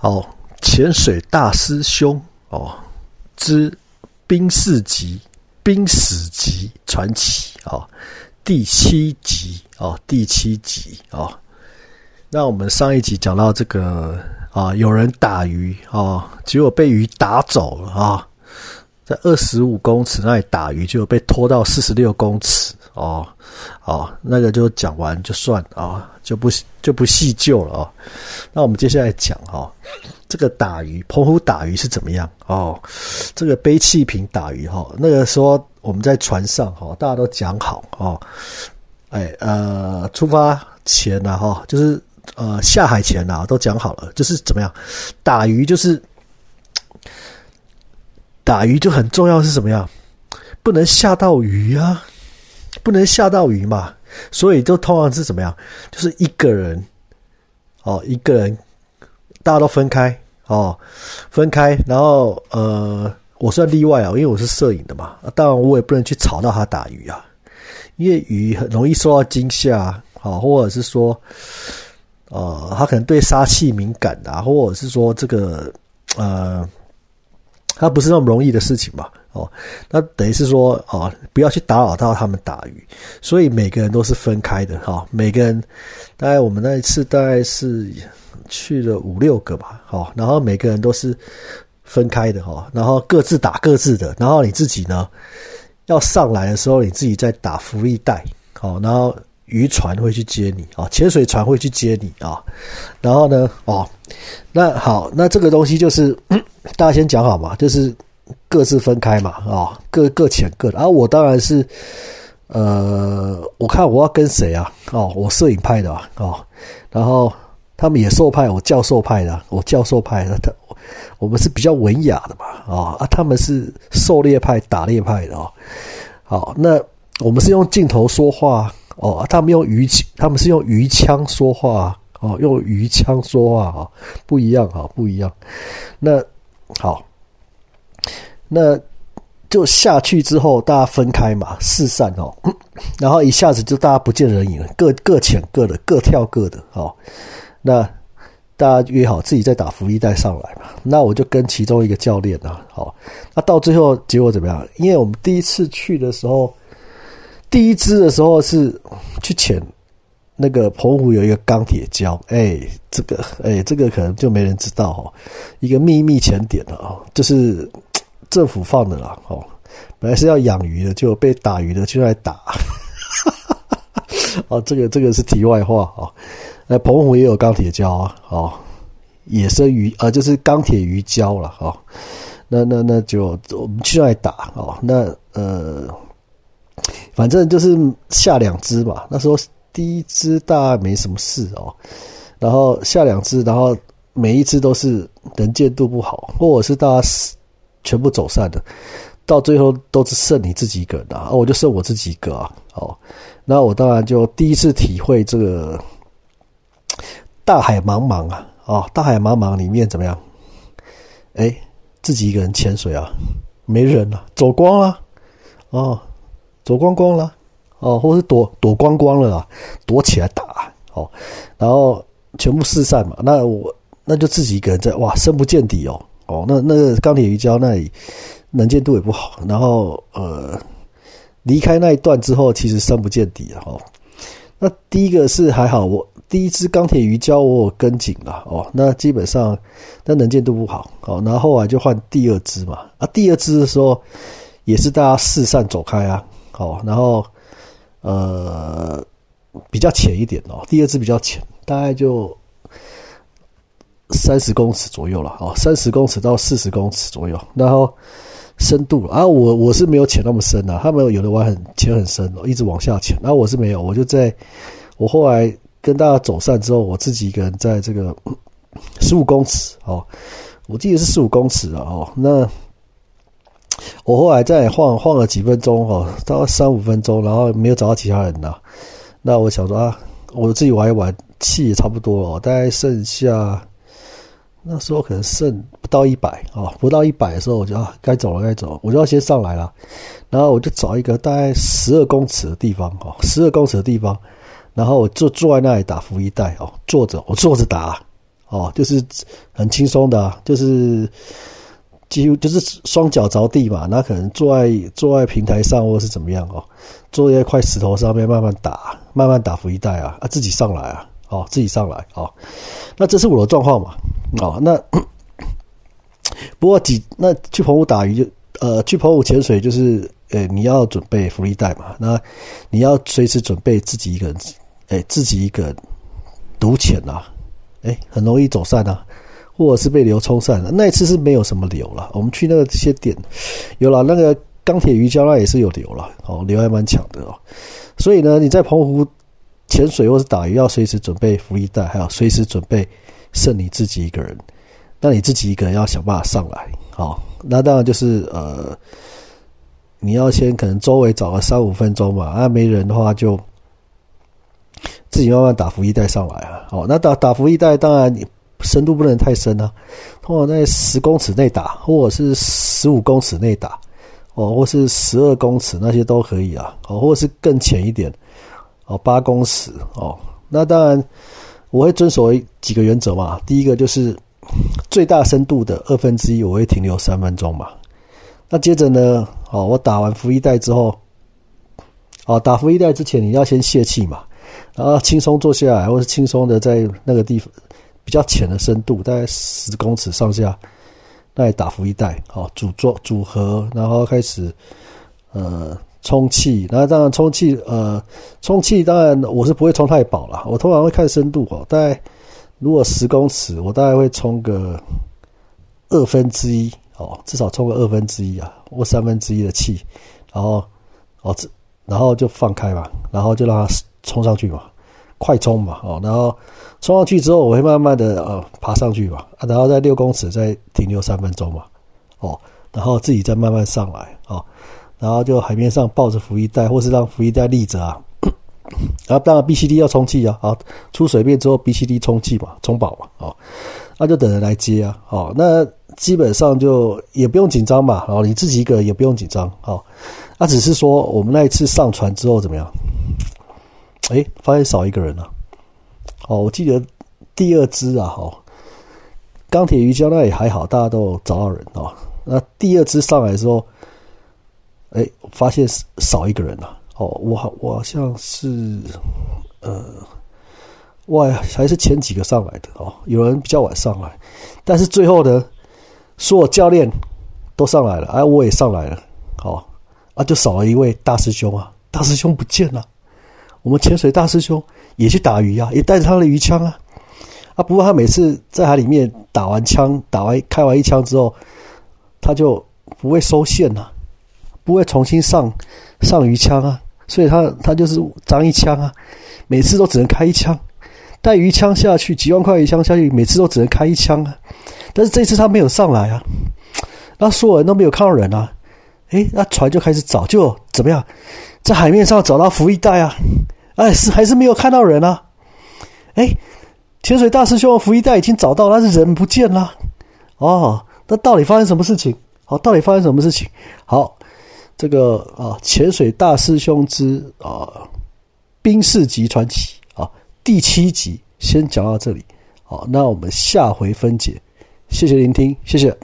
哦，潜水大师兄哦之冰四级冰史级传奇哦，第七集哦，第七集哦。那我们上一集讲到这个啊，有人打鱼啊，结果被鱼打走了啊，在二十五公尺那里打鱼，就被拖到四十六公尺哦，哦，那个就讲完就算啊，就不就不细究了啊。那我们接下来讲哈，这个打鱼，澎湖打鱼是怎么样哦？这个背气瓶打鱼哈，那个时候我们在船上哈，大家都讲好哦，哎呃，出发前呢哈，就是。呃，下海前呐，都讲好了，就是怎么样打鱼，就是打鱼就很重要，是什么样？不能下到鱼啊，不能吓到鱼嘛。所以就通常是怎么样？就是一个人哦，一个人，大家都分开哦，分开。然后呃，我算例外啊，因为我是摄影的嘛。当然我也不能去吵到他打鱼啊，因为鱼很容易受到惊吓，好，或者是说。呃，他可能对杀气敏感啊，或者是说这个呃，他不是那么容易的事情嘛，哦，那等于是说哦，不要去打扰到他们打鱼，所以每个人都是分开的哈，每个人大概我们那一次大概是去了五六个吧，好，然后每个人都是分开的哈，然后各自打各自的，然后你自己呢要上来的时候，你自己再打浮力带，好，然后。渔船会去接你啊，潜水船会去接你啊，然后呢，哦，那好，那这个东西就是 大家先讲好嘛，就是各自分开嘛，啊，各各潜各的。啊，我当然是，呃，我看我要跟谁啊？哦，我摄影派的啊，哦，然后他们野兽派，我教授派的，我教授派的，他我们是比较文雅的嘛，啊啊，他们是狩猎派、打猎派的啊。好，那我们是用镜头说话。哦，他们用鱼他们是用鱼枪说话哦，用鱼枪说话啊，不一样啊，不一样。那好，那就下去之后，大家分开嘛，四散哦，然后一下子就大家不见人影了，各各潜各的，各跳各的哦。那大家约好自己再打福利带上来嘛。那我就跟其中一个教练啊，好，那到最后结果怎么样？因为我们第一次去的时候。第一支的时候是去潜那个澎湖有一个钢铁礁，哎，这个哎，这个可能就没人知道哦，一个秘密潜点了啊，就是政府放的啦哦，本来是要养鱼的，就被打鱼的就来打，哦，这个这个是题外话啊，那澎湖也有钢铁礁啊，哦，野生鱼啊，就是钢铁鱼礁了哦，那那那就我们去那打哦，那呃。反正就是下两只嘛，那时候第一只大概没什么事哦，然后下两只，然后每一只都是能见度不好，或者是大家全部走散的，到最后都只剩你自己一个的啊，我就剩我自己一个啊，哦，那我当然就第一次体会这个大海茫茫啊，哦，大海茫茫里面怎么样？哎，自己一个人潜水啊，没人了，走光了，哦。躲光光了，哦，或是躲躲光光了，躲起来打哦，然后全部四散嘛，那我那就自己一个人在哇，深不见底哦，哦，那那个钢铁鱼礁那里能见度也不好，然后呃离开那一段之后，其实深不见底了哦。那第一个是还好，我第一只钢铁鱼礁我有跟紧了哦，那基本上那能见度不好哦，然后后来就换第二只嘛，啊，第二只的时候也是大家四散走开啊。哦，然后，呃，比较浅一点哦。第二只比较浅，大概就三十公尺左右了。哦，三十公尺到四十公尺左右。然后深度啊，我我是没有潜那么深的。他们有的玩很潜很深哦，一直往下潜。然后我是没有，我就在我后来跟大家走散之后，我自己一个人在这个十五公尺哦，我记得是十五公尺了哦。那我后来再晃晃了几分钟哦，大概三五分钟，然后没有找到其他人呐。那我想说啊，我自己玩一玩，气也差不多了，大概剩下那时候可能剩不到一百啊，不到一百的时候，我就啊该走了，该走，我就要先上来了。然后我就找一个大概十二公尺的地方哦，十二公尺的地方，然后我就坐在那里打浮一带哦，坐着我坐着打哦，就是很轻松的，就是几乎就是双脚着地嘛，那可能坐在坐在平台上或者是怎么样哦，坐在一块石头上面慢慢打，慢慢打福一带啊，啊自己上来啊，哦自己上来哦，那这是我的状况嘛，哦那 不过几那去澎湖打鱼就呃去澎湖潜水就是呃你要准备福利带嘛，那你要随时准备自己一个人，哎自己一个人独潜啊。哎，很容易走散啊，或者是被流冲散了。那一次是没有什么流了。我们去那个些点，有了那个钢铁鱼礁，那也是有流了。哦，流还蛮强的哦。所以呢，你在澎湖潜水或是打鱼，要随时准备浮力袋，还要随时准备剩你自己一个人。那你自己一个人要想办法上来。好，那当然就是呃，你要先可能周围找个三五分钟嘛。啊，没人的话就。自己慢慢打浮一带上来啊，哦，那打打浮一带，当然你深度不能太深啊，通常在十公尺内打，或者是十五公尺内打，哦，或是十二公尺那些都可以啊，哦，或是更浅一点，哦，八公尺，哦，那当然我会遵守几个原则嘛，第一个就是最大深度的二分之一，我会停留三分钟嘛，那接着呢，哦，我打完浮一带之后，哦，打浮一带之前你要先泄气嘛。然后轻松坐下来，或是轻松的在那个地方比较浅的深度，大概十公尺上下，那里打浮一带，好组装组合，然后开始呃充气。那当然充气，呃充气当然我是不会充太饱了，我通常会看深度哦。大概如果十公尺，我大概会充个二分之一哦，至少充个二分之一啊，或三分之一的气，然后哦这然后就放开嘛，然后就让它。冲上去嘛，快冲嘛，哦，然后冲上去之后，我会慢慢的呃爬上去嘛，啊，然后在六公尺再停留三分钟嘛，哦，然后自己再慢慢上来，哦，然后就海面上抱着浮衣带，或是让浮衣带立着啊，然后当然 B C D 要充气啊，好，出水面之后 B C D 充气嘛，充饱嘛，哦，那就等人来接啊，哦，那基本上就也不用紧张嘛，哦，你自己一个人也不用紧张，哦，那只是说我们那一次上船之后怎么样？哎，发现少一个人了。哦，我记得第二只啊，哈，钢铁鱼礁那也还好，大家都有找到人哦。那第二只上来的时候，哎，发现少一个人了。哦，我好，我好像是，呃，哇，还是前几个上来的哦。有人比较晚上来，但是最后呢，所有教练都上来了，哎，我也上来了。哦，啊，就少了一位大师兄啊，大师兄不见了。我们潜水大师兄也去打鱼啊，也带着他的鱼枪啊，啊！不过他每次在海里面打完枪、打完开完一枪之后，他就不会收线呐，不会重新上上鱼枪啊，所以他他就是张一枪啊，每次都只能开一枪，带鱼枪下去几万块鱼枪下去，每次都只能开一枪啊。但是这次他没有上来啊，那所有人都没有看到人啊，诶，那船就开始找，就怎么样？在海面上找到浮一带啊，哎，是还是没有看到人啊？哎，潜水大师兄的浮一带已经找到，但是人不见了。哦，那到底发生什么事情？好，到底发生什么事情？好，这个啊，潜水大师兄之啊，冰士级传奇啊，第七集先讲到这里。好，那我们下回分解。谢谢聆听，谢谢。